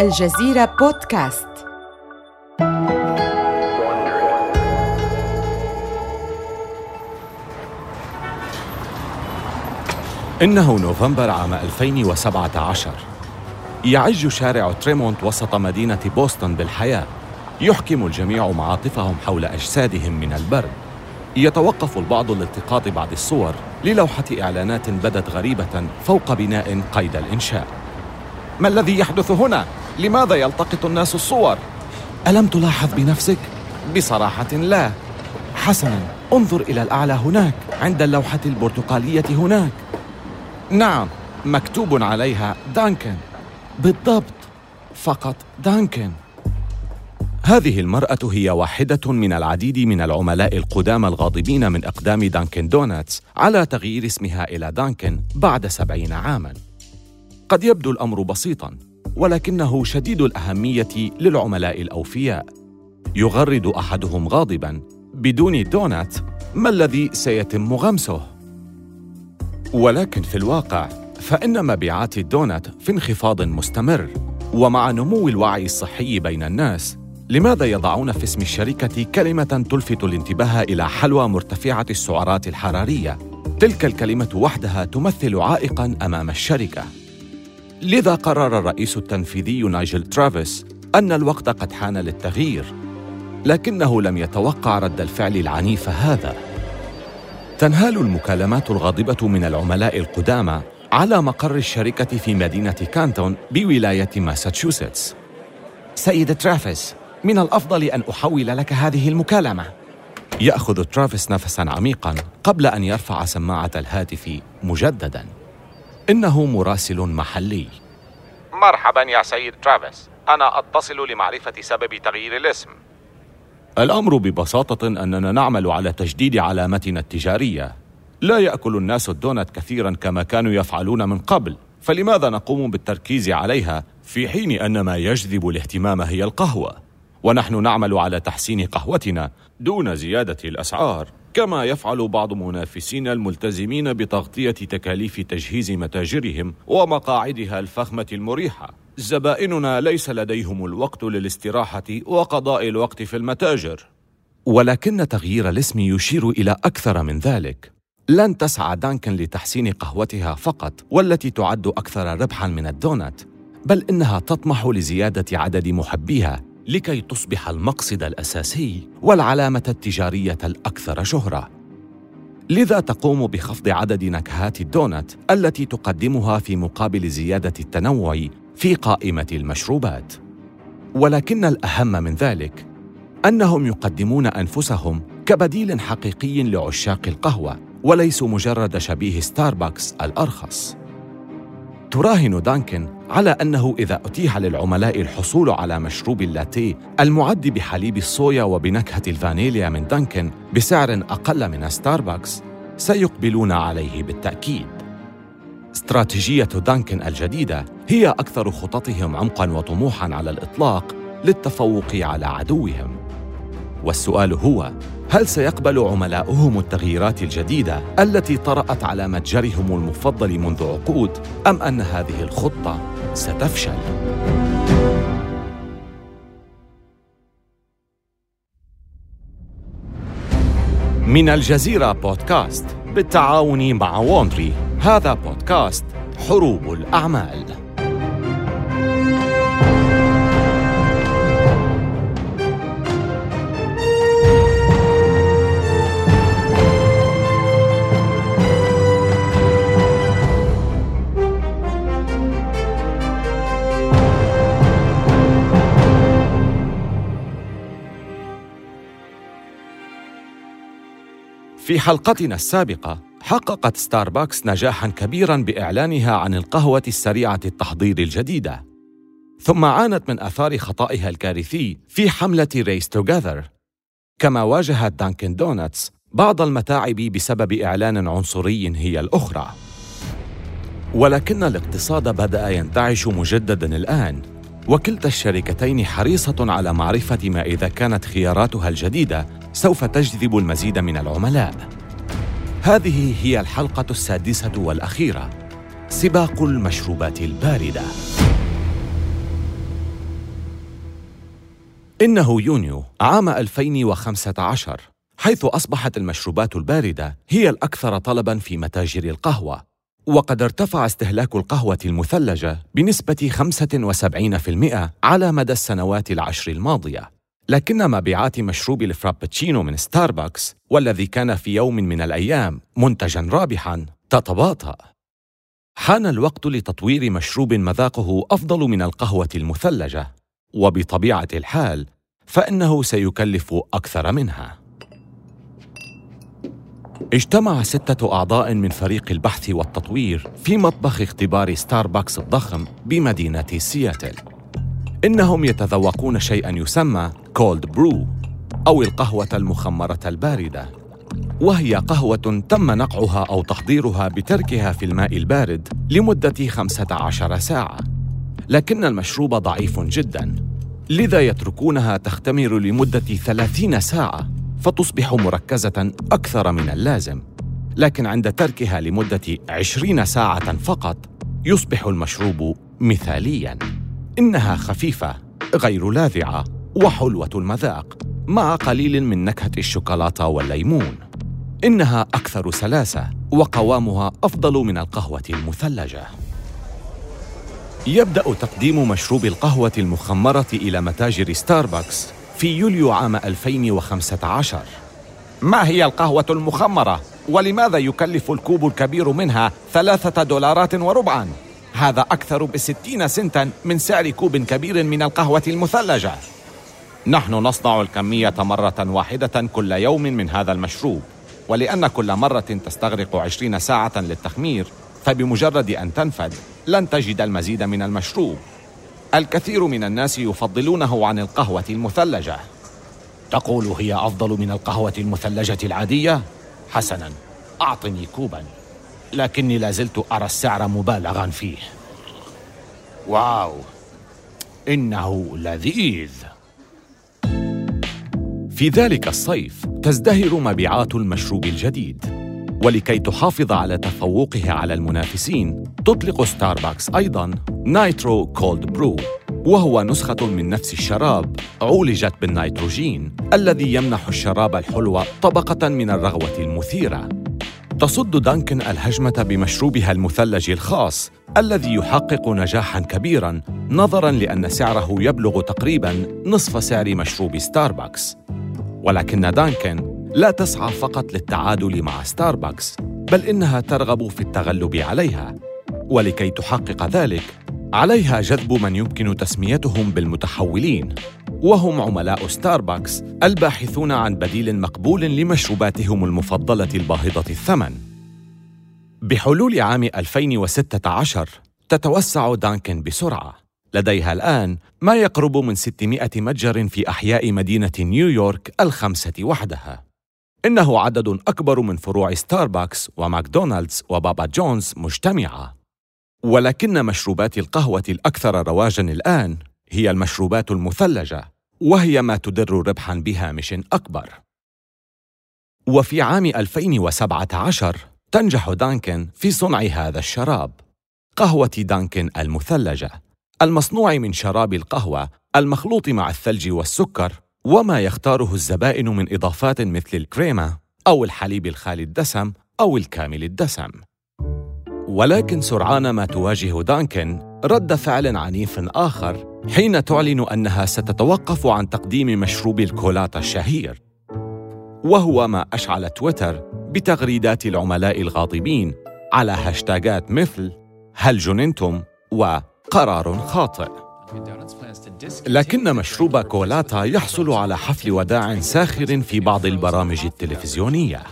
الجزيرة بودكاست. إنه نوفمبر عام 2017 يعج شارع تريمونت وسط مدينة بوسطن بالحياة. يحكم الجميع معاطفهم حول أجسادهم من البرد. يتوقف البعض لالتقاط بعض الصور للوحة إعلانات بدت غريبة فوق بناء قيد الإنشاء. ما الذي يحدث هنا؟ لماذا يلتقط الناس الصور؟ ألم تلاحظ بنفسك؟ بصراحة لا. حسنا انظر إلى الأعلى هناك عند اللوحة البرتقالية هناك. نعم مكتوب عليها دانكن. بالضبط فقط دانكن. هذه المرأة هي واحدة من العديد من العملاء القدامى الغاضبين من إقدام دانكن دوناتس على تغيير اسمها إلى دانكن بعد سبعين عاماً. قد يبدو الأمر بسيطاً. ولكنه شديد الأهمية للعملاء الأوفياء يغرد أحدهم غاضباً بدون دونات ما الذي سيتم غمسه؟ ولكن في الواقع فإن مبيعات الدونات في انخفاض مستمر ومع نمو الوعي الصحي بين الناس لماذا يضعون في اسم الشركة كلمة تلفت الانتباه إلى حلوى مرتفعة السعرات الحرارية؟ تلك الكلمة وحدها تمثل عائقاً أمام الشركة. لذا قرر الرئيس التنفيذي نايجل ترافيس أن الوقت قد حان للتغيير، لكنه لم يتوقع رد الفعل العنيف هذا. تنهال المكالمات الغاضبة من العملاء القدامى على مقر الشركة في مدينة كانتون بولاية ماساتشوستس. سيد ترافيس، من الأفضل أن أحول لك هذه المكالمة يأخذ ترافيس نفسا عميقا قبل أن يرفع سماعة الهاتف مجددا إنه مراسل محلي. مرحبا يا سيد ترافيس. أنا أتصل لمعرفة سبب تغيير الاسم. الأمر ببساطة أننا نعمل على تجديد علامتنا التجارية. لا يأكل الناس الدونت كثيرا كما كانوا يفعلون من قبل. فلماذا نقوم بالتركيز عليها في حين أن ما يجذب الاهتمام هي القهوة؟ ونحن نعمل على تحسين قهوتنا دون زيادة الأسعار. كما يفعل بعض منافسينا الملتزمين بتغطية تكاليف تجهيز متاجرهم ومقاعدها الفخمة المريحة. زبائننا ليس لديهم الوقت للاستراحة وقضاء الوقت في المتاجر. ولكن تغيير الاسم يشير إلى أكثر من ذلك. لن تسعى دانكن لتحسين قهوتها فقط والتي تعد أكثر ربحا من الدونات بل إنها تطمح لزيادة عدد محبيها. لكي تصبح المقصد الأساسي والعلامة التجارية الأكثر شهرة. لذا تقوم بخفض عدد نكهات الدونت التي تقدمها في مقابل زيادة التنوع في قائمة المشروبات. ولكن الأهم من ذلك أنهم يقدمون أنفسهم كبديل حقيقي لعشاق القهوة وليسوا مجرد شبيه ستاربكس الأرخص. تراهن دانكن على أنه إذا أتيح للعملاء الحصول على مشروب اللاتيه المعد بحليب الصويا وبنكهة الفانيليا من دانكن بسعر أقل من ستاربكس سيقبلون عليه بالتأكيد. استراتيجية دانكن الجديدة هي أكثر خططهم عمقاً وطموحاً على الإطلاق للتفوق على عدوهم. والسؤال هو هل سيقبل عملاؤهم التغييرات الجديدة التي طرأت على متجرهم المفضل منذ عقود أم أن هذه الخطة ستفشل؟ من الجزيرة بودكاست بالتعاون مع وونتري هذا بودكاست حروب الأعمال. في حلقتنا السابقة حققت ستاربكس نجاحا كبيرا بإعلانها عن القهوة السريعة التحضير الجديدة. ثم عانت من آثار خطئها الكارثي في حملة Race Together كما واجهت دانكن دونتس بعض المتاعب بسبب إعلان عنصري هي الأخرى. ولكن الاقتصاد بدأ ينتعش مجددا الآن. وكلتا الشركتين حريصة على معرفة ما إذا كانت خياراتها الجديدة سوف تجذب المزيد من العملاء. هذه هي الحلقة السادسة والأخيرة سباق المشروبات الباردة. إنه يونيو عام 2015 حيث أصبحت المشروبات الباردة هي الأكثر طلباً في متاجر القهوة وقد ارتفع استهلاك القهوة المثلجة بنسبة 75% على مدى السنوات العشر الماضية. لكن مبيعات مشروب الفرابتشينو من ستاربكس والذي كان في يوم من الأيام منتجاً رابحاً تتباطأ. حان الوقت لتطوير مشروب مذاقه أفضل من القهوة المثلجة وبطبيعة الحال فإنه سيكلف أكثر منها. اجتمع ستة أعضاء من فريق البحث والتطوير في مطبخ اختبار ستاربكس الضخم بمدينة سياتل. إنهم يتذوقون شيئا يسمى كولد برو أو القهوة المخمرة الباردة. وهي قهوة تم نقعها أو تحضيرها بتركها في الماء البارد لمدة 15 ساعة. لكن المشروب ضعيف جدا، لذا يتركونها تختمر لمدة 30 ساعة فتصبح مركزة أكثر من اللازم لكن عند تركها لمدة عشرين ساعة فقط يصبح المشروب مثالياً. إنها خفيفة غير لاذعة وحلوة المذاق مع قليل من نكهة الشوكولاتة والليمون. إنها أكثر سلاسة وقوامها أفضل من القهوة المثلجة. يبدأ تقديم مشروب القهوة المخمرة إلى متاجر ستاربكس في يوليو عام 2015 ما هي القهوة المخمرة؟ ولماذا يكلف الكوب الكبير منها ثلاثة دولارات وربعاً؟ هذا أكثر بستين سنتا من سعر كوب كبير من القهوة المثلجة نحن نصنع الكمية مرة واحدة كل يوم من هذا المشروب ولأن كل مرة تستغرق عشرين ساعة للتخمير فبمجرد أن تنفد لن تجد المزيد من المشروب الكثير من الناس يفضلونه عن القهوة المثلجة. تقول هي أفضل من القهوة المثلجة العادية؟ حسنا أعطني كوبا. لكني لازلت أرى السعر مبالغا فيه. wow إنه لذيذ. في ذلك الصيف تزدهر مبيعات المشروب الجديد. ولكي تحافظ على تفوقها على المنافسين تطلق ستاربكس أيضاً Nitro Cold Brew وهو نسخة من نفس الشراب عولجت بالنيتروجين الذي يمنح الشراب الحلو طبقة من الرغوة المثيرة. تصد دانكن الهجمة بمشروبها المثلج الخاص الذي يحقق نجاحا كبيرا نظرا لأن سعره يبلغ تقريبا نصف سعر مشروب ستاربكس ولكن دانكن لا تسعى فقط للتعادل مع ستاربكس بل إنها ترغب في التغلب عليها. ولكي تحقق ذلك عليها جذب من يمكن تسميتهم بالمتحولين. وهم عملاء ستاربكس الباحثون عن بديل مقبول لمشروباتهم المفضلة الباهظة الثمن. بحلول عام 2016 تتوسع دانكن بسرعة. لديها الآن ما يقرب من 600 متجر في أحياء مدينة نيويورك الخمسة وحدها. إنه عدد أكبر من فروع ستاربكس وماكدونالدز وبابا جونز مجتمعة. ولكن مشروبات القهوة الأكثر رواجاً الآن هي المشروبات المثلجة، وهي ما تدر ربحاً بهامش أكبر. وفي عام 2017 تنجح دانكن في صنع هذا الشراب، قهوة دانكن المثلجة، المصنوع من شراب القهوة المخلوط مع الثلج والسكر، وما يختاره الزبائن من إضافات مثل الكريمة أو الحليب الخالي الدسم أو الكامل الدسم. ولكن سرعان ما تواجه دانكن رد فعل عنيف آخر حين تعلن أنها ستتوقف عن تقديم مشروب الكولاتا الشهير. وهو ما أشعل تويتر بتغريدات العملاء الغاضبين على هاشتاجات مثل هل جننتم؟ وقرار خاطئ. لكن مشروب كولاتا يحصل على حفل وداع ساخر في بعض البرامج التلفزيونية.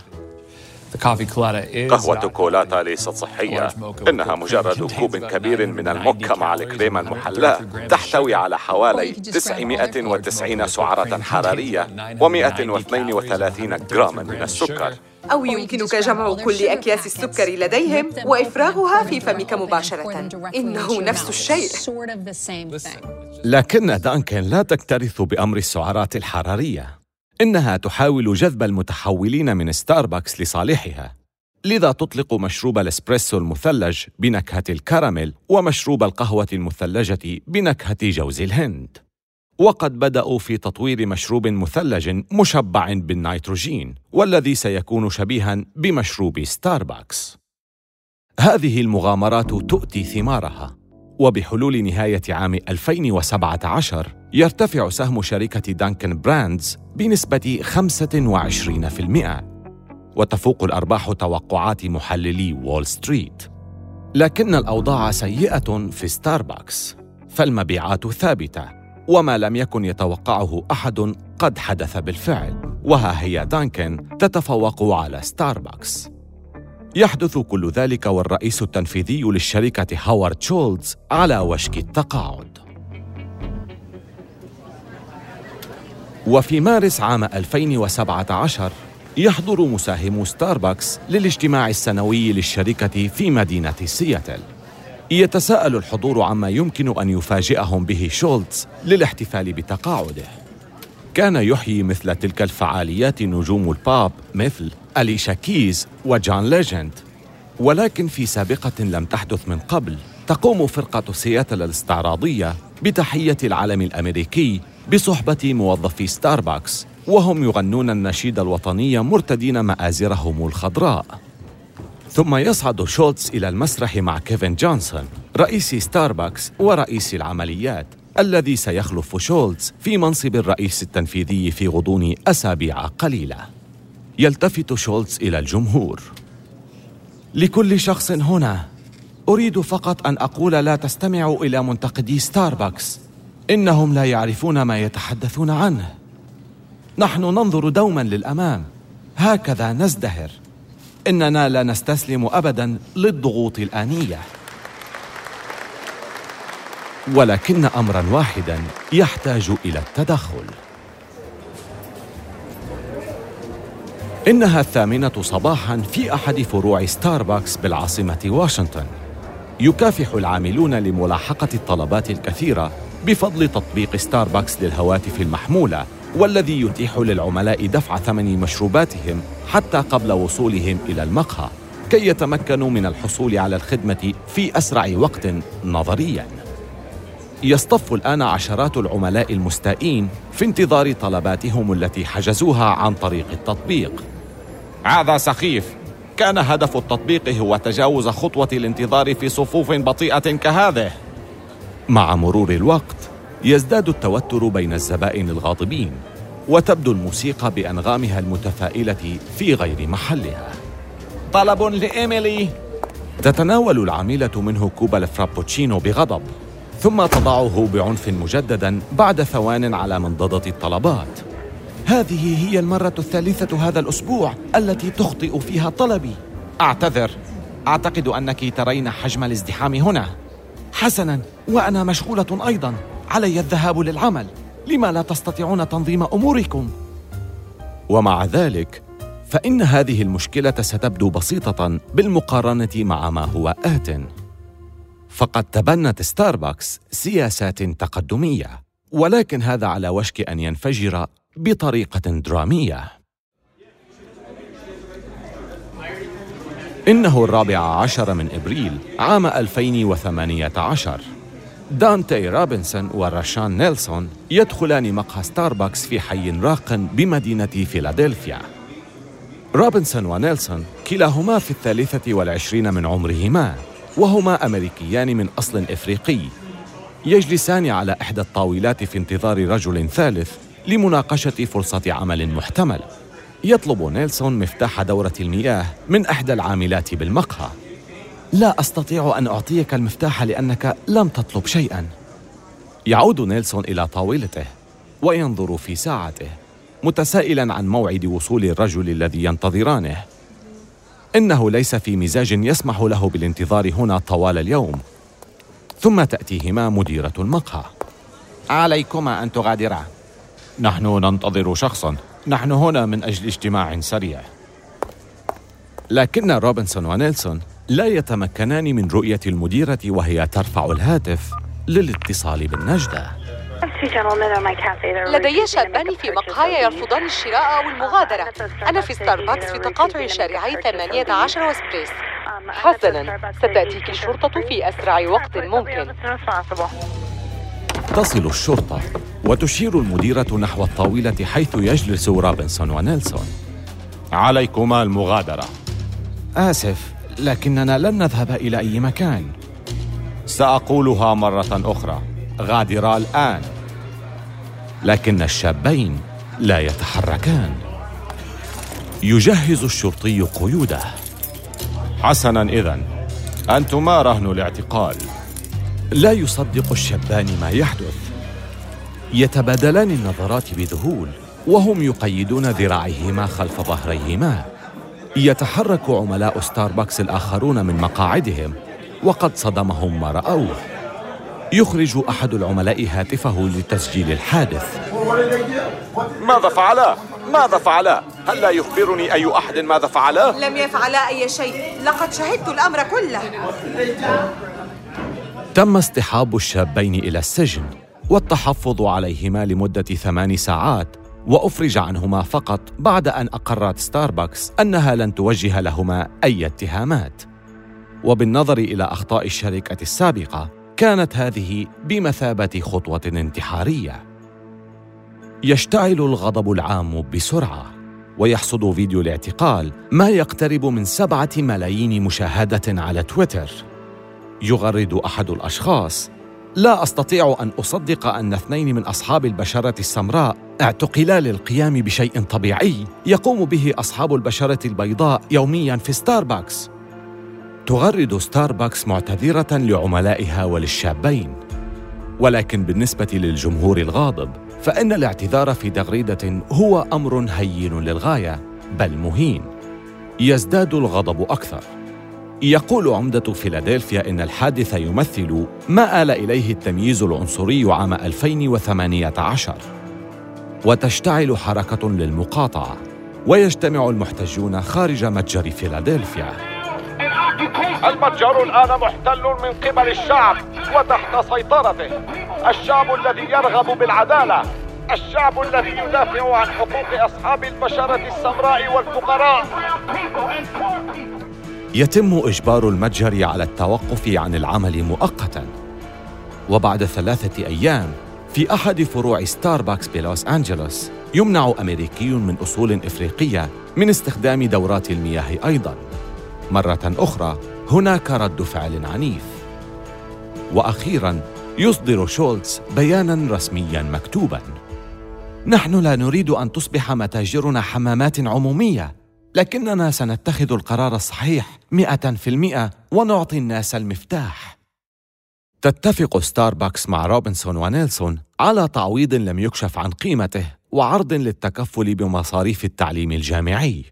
قهوة كولاتا ليست صحية. إنها مجرد كوب كبير من الموكا مع الكريمة المحلاة تحتوي على حوالي 990 سعرة حرارية و132 جراما من السكر. أو يمكنك جمع كل أكياس السكر لديهم وإفراغها في فمك مباشرة. إنه نفس الشيء. لكن دانكن لا تكترث بأمر السعرات الحرارية. إنها تحاول جذب المتحولين من ستاربكس لصالحها. لذا تطلق مشروب الإسبريسو المثلج بنكهة الكراميل ومشروب القهوة المثلجة بنكهة جوز الهند. وقد بدأوا في تطوير مشروب مثلج مشبع بالنيتروجين والذي سيكون شبيها بمشروب ستاربكس. هذه المغامرات تؤتي ثمارها وبحلول نهاية عام 2017 يرتفع سهم شركة دانكن براندز بنسبة 25% وتفوق الأرباح توقعات محللي وول ستريت لكن الأوضاع سيئة في ستاربكس فالمبيعات ثابتة وما لم يكن يتوقعه أحد قد حدث بالفعل. وها هي دانكن تتفوق على ستاربكس. يحدث كل ذلك والرئيس التنفيذي للشركة هاوارد شولتز على وشك التقاعد. وفي مارس عام 2017 يحضر مساهمو ستاربكس للاجتماع السنوي للشركة في مدينة سياتل. يتساءل الحضور عما يمكن أن يفاجئهم به شولتز للاحتفال بتقاعده. كان يحيي مثل تلك الفعاليات نجوم البوب مثل أليشا كيز وجون ليجند. ولكن في سابقة لم تحدث من قبل تقوم فرقة سياتل الاستعراضية بتحية العلم الأمريكي بصحبة موظفي ستاربكس وهم يغنون النشيد الوطني مرتدين مآزرهم الخضراء. ثم يصعد شولتز إلى المسرح مع كيفن جونسون رئيس ستاربكس ورئيس العمليات الذي سيخلف شولتز في منصب الرئيس التنفيذي في غضون أسابيع قليلة. يلتفت شولتز إلى الجمهور. لكل شخص هنا أريد فقط أن أقول لا تستمعوا إلى منتقدي ستاربكس إنهم لا يعرفون ما يتحدثون عنه. نحن ننظر دوما للأمام. هكذا نزدهر. إننا لا نستسلم ابدا للضغوط الآنية. ولكن امرا واحدا يحتاج إلى التدخل. إنها الثامنة صباحا في أحد فروع ستاربكس بالعاصمة واشنطن. يكافح العاملون لملاحقة الطلبات الكثيرة بفضل تطبيق ستاربكس للهواتف المحمولة والذي يتيح للعملاء دفع ثمن مشروباتهم حتى قبل وصولهم إلى المقهى كي يتمكنوا من الحصول على الخدمة في أسرع وقت نظريا. يصطف الآن عشرات العملاء المستائين في انتظار طلباتهم التي حجزوها عن طريق التطبيق. هذا سخيف. كان هدف التطبيق هو تجاوز خطوة الانتظار في صفوف بطيئة كهذه. مع مرور الوقت يزداد التوتر بين الزبائن الغاضبين وتبدو الموسيقى بأنغامها المتفائلة في غير محلها. طلب لإيميلي. تتناول العامله منه كوب الفرابوتشينو بغضب ثم تضعه بعنف مجددا بعد ثوان على منضدة الطلبات. هذه هي المرة الثالثة هذا الأسبوع التي تخطئ فيها طلبي. أعتذر. أعتقد أنك ترين حجم الازدحام هنا. حسنا وأنا مشغولة أيضا. علي الذهاب للعمل. لما لا تستطيعون تنظيم أموركم؟ ومع ذلك فإن هذه المشكلة ستبدو بسيطة بالمقارنة مع ما هو آت. فقد تبنت ستاربكس سياسات تقدمية ولكن هذا على وشك أن ينفجر بطريقة درامية. إنه الرابع عشر من إبريل عام 2018 دانتي رابنسون ورشان نيلسون يدخلان مقهى ستاربكس في حي راق بمدينة فيلادلفيا. رابنسون ونيلسون كلاهما في الثالثة والعشرين من عمرهما وهما أمريكيان من أصل إفريقي. يجلسان على إحدى الطاولات في انتظار رجل ثالث لمناقشة فرصة عمل محتمل. يطلب نيلسون مفتاح دورة المياه من إحدى العاملات بالمقهى. لا أستطيع أن أعطيك المفتاح لأنك لم تطلب شيئا. يعود نيلسون إلى طاولته وينظر في ساعته متسائلا عن موعد وصول الرجل الذي ينتظرانه. إنه ليس في مزاج يسمح له بالانتظار هنا طوال اليوم. ثم تأتيهما مديرة المقهى. عليكما أن تغادرا. نحن ننتظر شخصا. نحن هنا من أجل اجتماع سريع. لكن روبنسون ونيلسون لا يتمكنان من رؤية المديرة وهي ترفع الهاتف للاتصال بالنجدة. لدي شابان في مقهاي يرفضان الشراء أو المغادرة. أنا في ستاربكس في تقاطع شارعي 18 وسبريس. حسنا ستأتيك الشرطة في أسرع وقت ممكن. تصل الشرطة وتشير المديرة نحو الطاولة حيث يجلس رابنسون ونيلسون. عليكما المغادرة. آسف. لكننا لن نذهب إلى أي مكان. سأقولها مرة أخرى. غادرا الآن. لكن الشابين لا يتحركان. يجهز الشرطي قيوده. حسنا إذا أنتما رهن الاعتقال. لا يصدق الشابان ما يحدث. يتبادلان النظرات بذهول وهم يقيدون ذراعيهما خلف ظهريهما. يتحرك عملاء ستاربكس الآخرون من مقاعدهم وقد صدمهم ما رأوه يخرج أحد العملاء هاتفه لتسجيل الحادث ماذا فعلا؟ ماذا فعلا؟ هل لا يخبرني أي أحد ماذا فعلا؟ لم يفعلا أي شيء لقد شهدت الأمر كله تم اصطحاب الشابين إلى السجن والتحفظ عليهما لمدة ثمان ساعات وأفرج عنهما فقط بعد أن أقرت ستاربكس أنها لن توجه لهما أي اتهامات. وبالنظر إلى أخطاء الشركة السابقة كانت هذه بمثابة خطوة انتحارية. يشتعل الغضب العام بسرعة ويحصد فيديو الاعتقال ما يقترب من سبعة ملايين مشاهدة على تويتر. يغرد أحد الأشخاص لا أستطيع أن أصدق أن اثنين من أصحاب البشرة السمراء اعتقلا للقيام بشيء طبيعي يقوم به أصحاب البشرة البيضاء يومياً في ستاربكس تغرد ستاربكس معتذرة لعملائها وللشابين. ولكن بالنسبة للجمهور الغاضب فإن الاعتذار في تغريدة هو أمر هين للغاية بل مهين. يزداد الغضب أكثر. يقول عمدة فيلادلفيا إن الحادث يمثل ما آل إليه التمييز العنصري عام 2018 وتشتعل حركة للمقاطعة ويجتمع المحتجون خارج متجر فيلادلفيا. المتجر الآن محتل من قبل الشعب وتحت سيطرته. الشعب الذي يرغب بالعدالة. الشعب الذي يدافع عن حقوق أصحاب البشرة السمراء والفقراء. يتم إجبار المتجر على التوقف عن العمل مؤقتاً. وبعد ثلاثة أيام في أحد فروع ستاربكس بلوس أنجلوس يمنع أمريكي من أصول إفريقية من استخدام دورات المياه أيضاً. مرة أخرى هناك رد فعل عنيف. وأخيراً يصدر شولتز بياناً رسمياً مكتوباً. نحن لا نريد أن تصبح متاجرنا حمامات عمومية. لكننا سنتخذ القرار الصحيح مئة في المئة ونعطي الناس المفتاح. تتفق ستاربكس مع روبنسون ونيلسون على تعويض لم يكشف عن قيمته وعرض للتكفل بمصاريف التعليم الجامعي.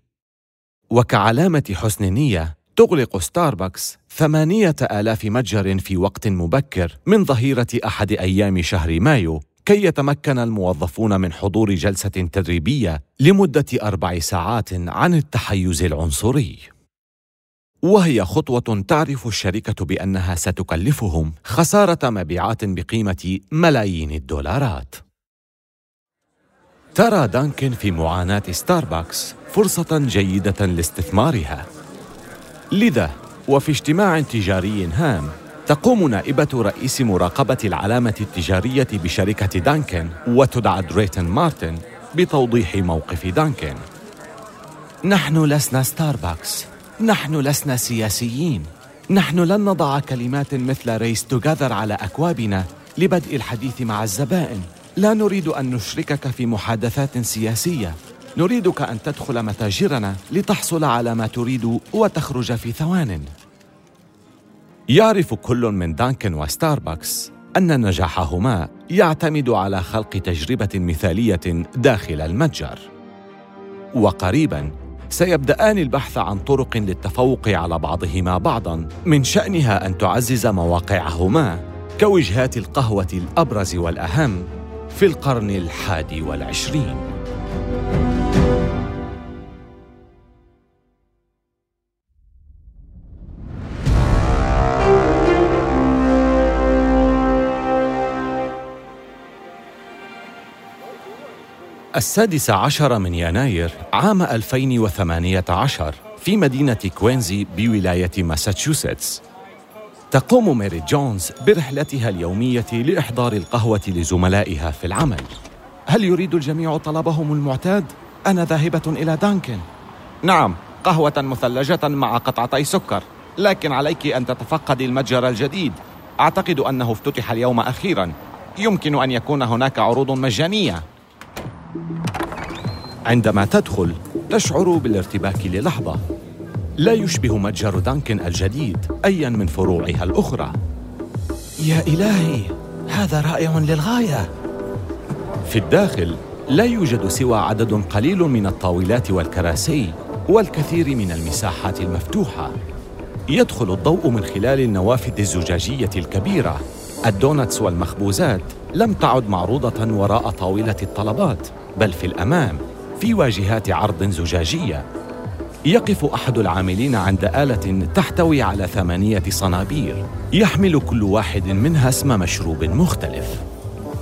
وكعلامة حسن نية تغلق ستاربكس ثمانية آلاف متجر في وقت مبكر من ظهيرة أحد أيام شهر مايو كي يتمكن الموظفون من حضور جلسة تدريبية لمدة أربع ساعات عن التحيز العنصري. وهي خطوة تعرف الشركة بأنها ستكلفهم خسارة مبيعات بقيمة ملايين الدولارات. ترى دانكن في معاناة ستاربكس فرصة جيدة لاستثمارها. لذا وفي اجتماع تجاري هام تقوم نائبة رئيس مراقبة العلامة التجارية بشركة دانكن وتدعى درايتن مارتن بتوضيح موقف دانكن. نحن لسنا ستاربكس نحن لسنا سياسيين نحن لن نضع كلمات مثل ريس توغذر على أكوابنا لبدء الحديث مع الزبائن. لا نريد أن نشركك في محادثات سياسية. نريدك أن تدخل متاجرنا لتحصل على ما تريد وتخرج في ثوان. يعرف كل من دانكن وستاربكس أن نجاحهما يعتمد على خلق تجربة مثالية داخل المتجر. وقريباً سيبدأان البحث عن طرق للتفوق على بعضهما بعضاً من شأنها أن تعزز مواقعهما كوجهات القهوة الأبرز والأهم في القرن الحادي والعشرين. السادس عشر من يناير عام 2018 في مدينة كوينزي بولاية ماساتشوستس. تقوم ميري جونز برحلتها اليومية لإحضار القهوة لزملائها في العمل. هل يريد الجميع طلبهم المعتاد؟ أنا ذاهبة إلى دانكن. نعم قهوة مثلجة مع قطعتي سكر لكن عليك أن تتفقدي المتجر الجديد. أعتقد أنه افتتح اليوم أخيرا. يمكن أن يكون هناك عروض مجانية. عندما تدخل تشعر بالارتباك للحظة. لا يشبه متجر دانكن الجديد أيا من فروعها الأخرى. يا إلهي هذا رائع للغاية. في الداخل لا يوجد سوى عدد قليل من الطاولات والكراسي والكثير من المساحات المفتوحة. يدخل الضوء من خلال النوافذ الزجاجية الكبيرة. الدونتس والمخبوزات لم تعد معروضة وراء طاولة الطلبات. بل في الأمام في واجهات عرض زجاجية. يقف أحد العاملين عند آلة تحتوي على ثمانية صنابير يحمل كل واحد منها اسم مشروب مختلف.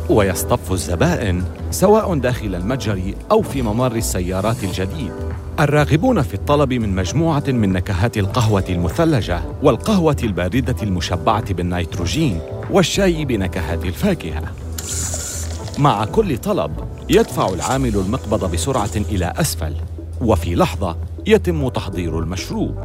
ويصطف الزبائن سواء داخل المتجر أو في ممر السيارات الجديد. الراغبون في الطلب من مجموعة من نكهات القهوة المثلجة والقهوة الباردة المشبعة بالنيتروجين والشاي بنكهات الفاكهة. مع كل طلب يدفع العامل المقبض بسرعة إلى أسفل وفي لحظة يتم تحضير المشروب.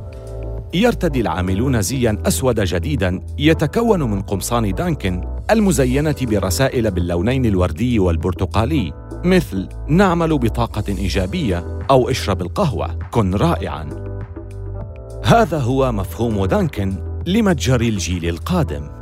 يرتدي العاملون زيا أسود جديدا يتكون من قمصان دانكن المزينة برسائل باللونين الوردي والبرتقالي مثل نعمل بطاقة إيجابية أو اشرب القهوة كن رائعا. هذا هو مفهوم دانكن لمتجر الجيل القادم.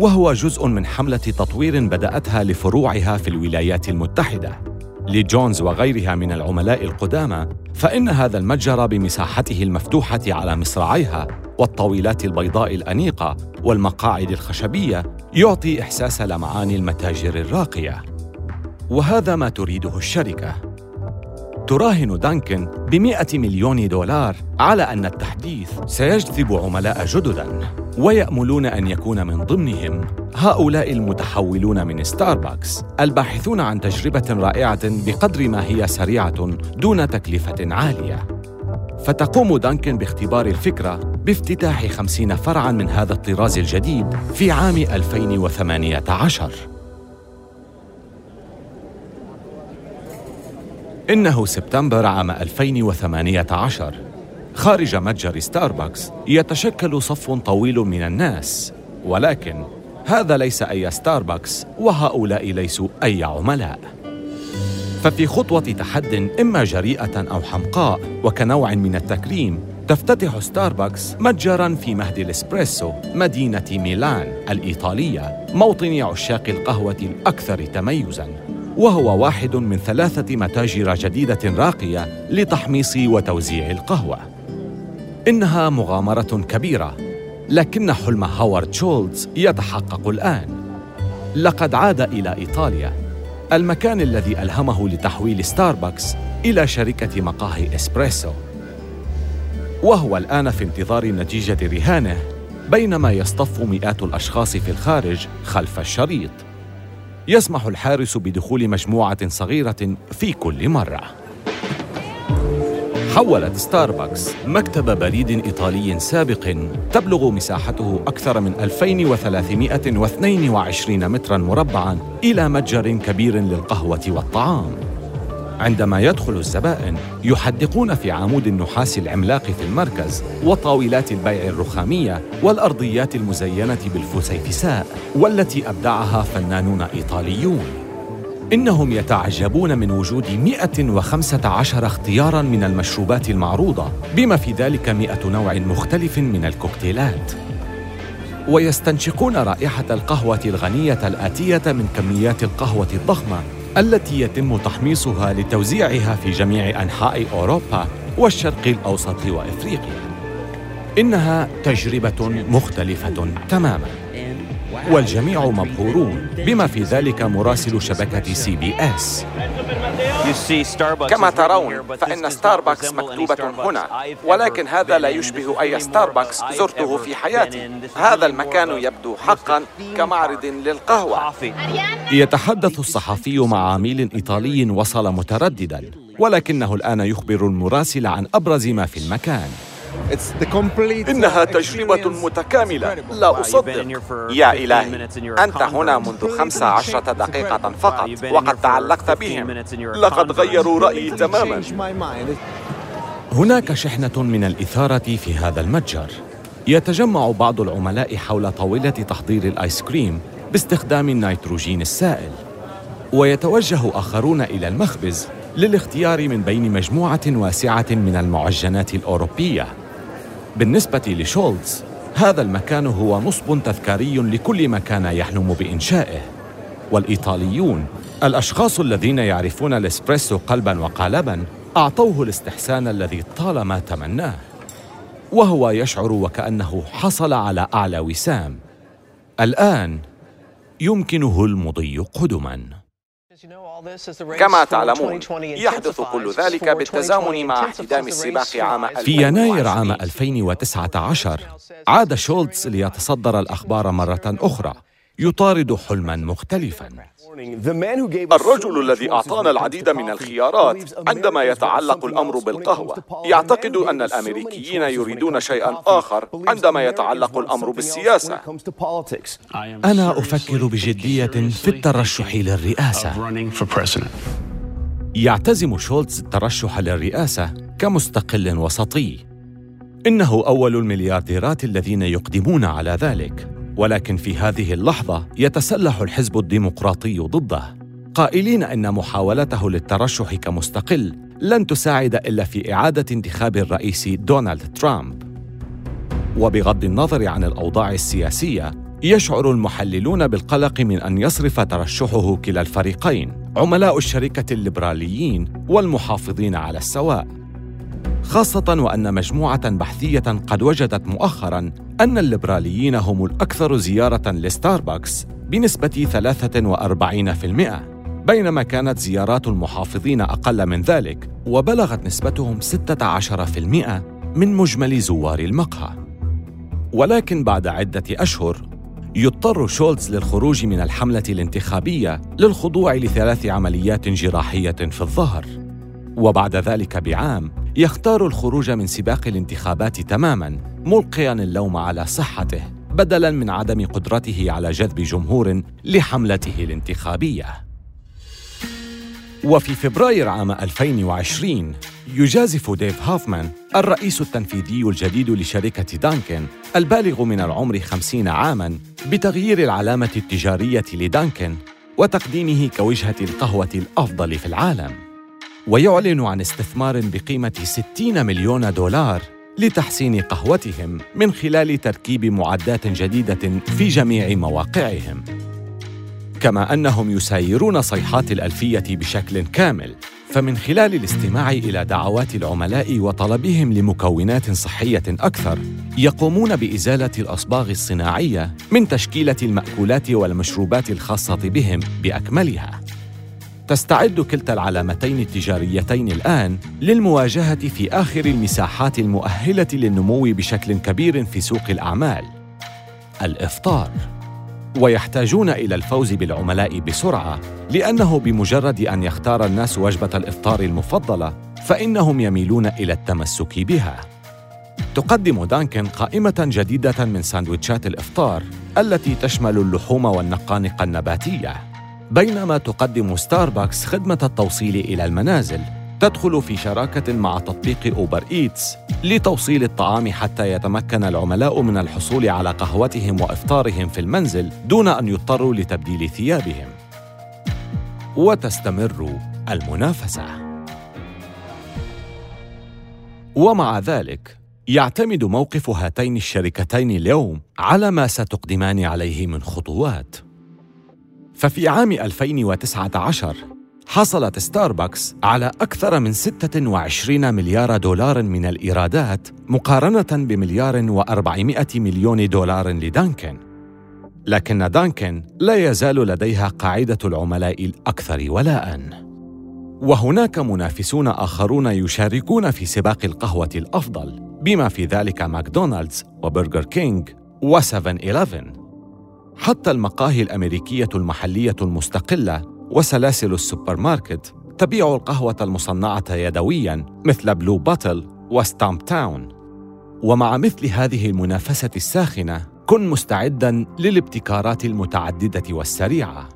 وهو جزء من حملة تطوير بدأتها لفروعها في الولايات المتحدة. لجونز وغيرها من العملاء القدامى فإن هذا المتجر بمساحته المفتوحة على مصراعيها والطاولات البيضاء الأنيقة والمقاعد الخشبية يعطي إحساس لمعان المتاجر الراقية. وهذا ما تريده الشركة. تراهن دانكن بمئة مليون دولار على أن التحديث سيجذب عملاء جدداً ويأملون أن يكون من ضمنهم هؤلاء المتحولون من ستاربكس الباحثون عن تجربة رائعة بقدر ما هي سريعة دون تكلفة عالية. فتقوم دانكن باختبار الفكرة بافتتاح خمسين فرعاً من هذا الطراز الجديد في عام 2018 إنه سبتمبر عام 2018 خارج متجر ستاربكس يتشكل صف طويل من الناس ولكن هذا ليس أي ستاربكس وهؤلاء ليسوا أي عملاء. ففي خطوة تحد إما جريئة أو حمقاء وكنوع من التكريم تفتتح ستاربكس متجرا في مهد الإسبريسو مدينة ميلان الإيطالية موطن عشاق القهوة الأكثر تميزاً. وهو واحد من ثلاثة متاجر جديدة راقية لتحميص وتوزيع القهوة. إنها مغامرة كبيرة، لكن حلم هوارد شولتز يتحقق الآن. لقد عاد إلى إيطاليا، المكان الذي ألهمه لتحويل ستاربكس إلى شركة مقاهي إسبريسو. وهو الآن في انتظار نتيجة رهانه بينما يصطف مئات الأشخاص في الخارج خلف الشريط. يسمح الحارس بدخول مجموعة صغيرة في كل مرة. حولت ستاربكس مكتب بريد إيطالي سابق تبلغ مساحته أكثر من 2322 متراً مربعاً إلى متجر كبير للقهوة والطعام. عندما يدخل الزبائن يحدقون في عمود النحاس العملاق في المركز وطاولات البيع الرخامية والأرضيات المزينة بالفسيفساء والتي أبدعها فنانون إيطاليون. إنهم يتعجبون من وجود 115 اختياراً من المشروبات المعروضة بما في ذلك 100 نوع مختلف من الكوكتيلات. ويستنشقون رائحة القهوة الغنية الآتية من كميات القهوة الضخمة التي يتم تحميصها لتوزيعها في جميع أنحاء أوروبا والشرق الأوسط وإفريقيا. إنها تجربة مختلفة تماما. والجميع مبهورون بما في ذلك مراسل شبكة سي بي اس كما ترون فإن ستاربكس مكتوبة هنا ولكن هذا لا يشبه أي ستاربكس زرته في حياتي. هذا المكان يبدو حقا كمعرض للقهوة. يتحدث الصحفي مع عميل إيطالي وصل مترددا ولكنه الآن يخبر المراسل عن أبرز ما في المكان. إنها تجربة متكاملة. لا أصدق. يا إلهي أنت هنا منذ خمس عشرة دقيقة فقط. وقد تعلقت بهم. لقد غيروا رأيي تماما. هناك شحنة من الإثارة في هذا المتجر. يتجمع بعض العملاء حول طاولة تحضير الآيس كريم باستخدام النيتروجين السائل. ويتوجه آخرون إلى المخبز للاختيار من بين مجموعة واسعة من المعجنات الأوروبية. بالنسبة لشولتز هذا المكان هو نصب تذكاري لكل ما كان يحلم بإنشائه. والإيطاليون الأشخاص الذين يعرفون الإسبريسو قلباً وقالباً أعطوه الاستحسان الذي طالما تمناه. وهو يشعر وكأنه حصل على أعلى وسام. الآن يمكنه المضي قدماً. كما تعلمون يحدث كل ذلك بالتزامن مع احتدام السباق عام في يناير عام 2019 عاد شولتز ليتصدر الأخبار مرة أخرى. يطارد حلما مختلفا. الرجل الذي أعطانا العديد من الخيارات عندما يتعلق الأمر بالقهوة يعتقد أن الأمريكيين يريدون شيئا آخر عندما يتعلق الأمر بالسياسة. أنا أفكر بجدية في الترشح للرئاسة. يعتزم شولتز الترشح للرئاسة كمستقل وسطي. إنه أول المليارديرات الذين يقدمون على ذلك. ولكن في هذه اللحظة يتسلح الحزب الديمقراطي ضده. قائلين إن محاولته للترشح كمستقل لن تساعد إلا في إعادة انتخاب الرئيس دونالد ترامب. وبغض النظر عن الأوضاع السياسية يشعر المحللون بالقلق من أن يصرف ترشحه كلا الفريقين عملاء الشركة الليبراليين والمحافظين على السواء. خاصة وأن مجموعة بحثية قد وجدت مؤخراً أن الليبراليين هم الأكثر زيارة لستاربكس بنسبة 43% بينما كانت زيارات المحافظين أقل من ذلك وبلغت نسبتهم 16% من مجمل زوار المقهى. ولكن بعد عدة أشهر يضطر شولتز للخروج من الحملة الانتخابية للخضوع لثلاث عمليات جراحية في الظهر. وبعد ذلك بعام يختار الخروج من سباق الانتخابات تماما ملقيا اللوم على صحته بدلا من عدم قدرته على جذب جمهور لحملته الانتخابية. وفي فبراير عام 2020 يجازف ديف هوفمان الرئيس التنفيذي الجديد لشركة دانكن البالغ من العمر خمسين عاماً بتغيير العلامة التجارية لدانكن وتقديمه كوجهة القهوة الأفضل في العالم. ويعلن عن استثمار بقيمة 60 مليون دولار لتحسين قهوتهم من خلال تركيب معدات جديدة في جميع مواقعهم. كما أنهم يسايرون صيحات الألفية بشكل كامل فمن خلال الاستماع إلى دعوات العملاء وطلبهم لمكونات صحية أكثر يقومون بإزالة الأصباغ الصناعية من تشكيلة المأكولات والمشروبات الخاصة بهم بأكملها. تستعد كلتا العلامتين التجاريتين الآن للمواجهة في آخر المساحات المؤهلة للنمو بشكل كبير في سوق الأعمال. الإفطار. ويحتاجون إلى الفوز بالعملاء بسرعة لأنه بمجرد أن يختار الناس وجبة الإفطار المفضلة فإنهم يميلون إلى التمسك بها. تقدم دانكن قائمة جديدة من ساندويتشات الإفطار التي تشمل اللحوم والنقانق النباتية. بينما تقدم ستاربكس خدمة التوصيل إلى المنازل تدخل في شراكة مع تطبيق أوبر إيتس لتوصيل الطعام حتى يتمكن العملاء من الحصول على قهوتهم وإفطارهم في المنزل دون أن يضطروا لتبديل ثيابهم. وتستمر المنافسة. ومع ذلك يعتمد موقف هاتين الشركتين اليوم على ما ستقدمان عليه من خطوات. ففي عام 2019 حصلت ستاربكس على أكثر من 26 مليار دولار من الإيرادات مقارنة بمليار و400 مليون دولار لدانكن. لكن دانكن لا يزال لديها قاعدة العملاء الأكثر ولاءً. وهناك منافسون آخرون يشاركون في سباق القهوة الأفضل بما في ذلك ماكدونالدز وبرجر كينج وسفن إليفن. حتى المقاهي الأمريكية المحلية المستقلة وسلاسل السوبر ماركت تبيع القهوة المصنعة يدويا مثل بلو بوتل وستامب تاون ومع مثل هذه المنافسة الساخنة كن مستعداً للابتكارات المتعددة والسريعة.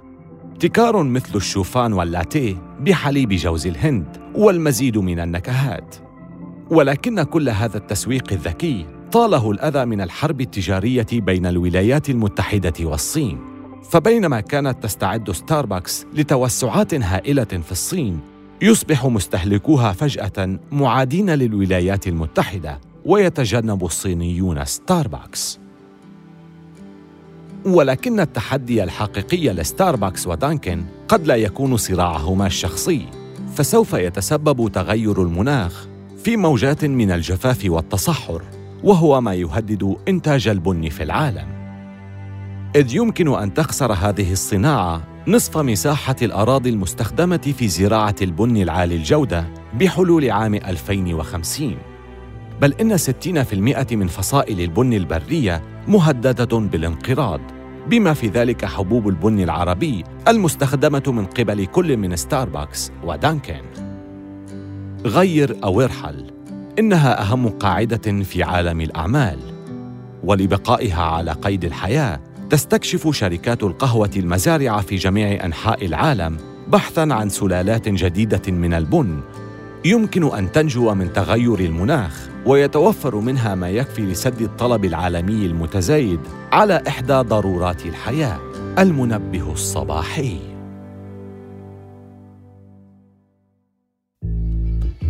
ابتكار مثل الشوفان واللاتيه بحليب جوز الهند والمزيد من النكهات. ولكن كل هذا التسويق الذكي طاله الأذى من الحرب التجارية بين الولايات المتحدة والصين. فبينما كانت تستعد ستاربكس لتوسعات هائلة في الصين يصبح مستهلكوها فجأة معادين للولايات المتحدة ويتجنب الصينيون ستاربكس. ولكن التحدي الحقيقي لستاربكس ودانكن قد لا يكون صراعهما الشخصي فسوف يتسبب تغير المناخ في موجات من الجفاف والتصحر. وهو ما يهدد إنتاج البن في العالم. إذ يمكن أن تخسر هذه الصناعة نصف مساحة الأراضي المستخدمة في زراعة البن العالي الجودة بحلول عام 2050 بل إن 60% من فصائل البن البرية مهددة بالانقراض بما في ذلك حبوب البن العربي المستخدمة من قبل كل من ستاربكس ودانكن. غير أو ارحل. إنها أهم قاعدة في عالم الأعمال. ولبقائها على قيد الحياة تستكشف شركات القهوة المزارع في جميع أنحاء العالم بحثاً عن سلالات جديدة من البن. يمكن أن تنجو من تغير المناخ ويتوفر منها ما يكفي لسد الطلب العالمي المتزايد على إحدى ضرورات الحياة. المنبه الصباحي.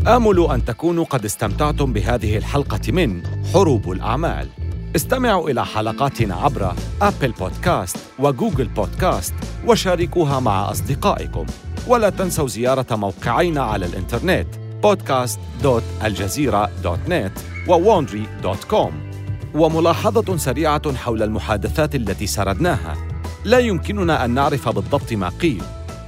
آمل أن تكونوا قد استمتعتم بهذه الحلقة من حروب الأعمال. استمعوا إلى حلقاتنا عبر أبل بودكاست وجوجل بودكاست وشاركوها مع أصدقائكم. ولا تنسوا زيارة موقعينا على الإنترنت podcast.aljazeera.net وwandry.com وملاحظة سريعة حول المحادثات التي سردناها. لا يمكننا أن نعرف بالضبط ما قيل.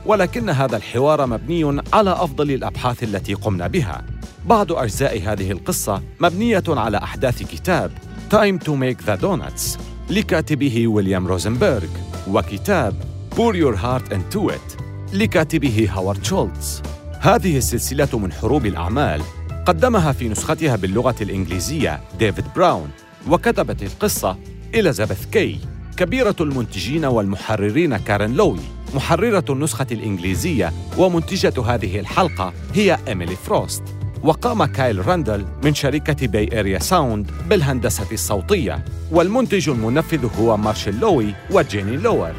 ولكن هذا الحوار مبني على أفضل الأبحاث التي قمنا بها. بعض أجزاء هذه القصة مبنية على أحداث كتاب Time to Make the Donuts لكاتبه ويليام روزنبرغ وكتاب Pour Your Heart Into It لكاتبه هوارد شولتز. هذه السلسلة من حروب الأعمال قدمها في نسختها باللغة الإنجليزية ديفيد براون وكتبت القصة إليزابيث كي كبيرة المنتجين والمحررين كارين لوي. محررة النسخة الإنجليزية ومنتجة هذه الحلقة هي إيميلي فروست. وقام كايل راندل من شركة باي إريا ساوند بالهندسة الصوتية والمنتج المنفذ هو مارشال لوي وجيني لوور.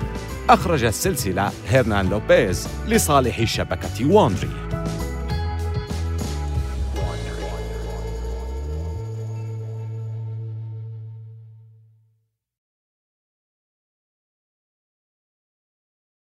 أخرج السلسلة هيرنان لوبيز لصالح شبكة ووندري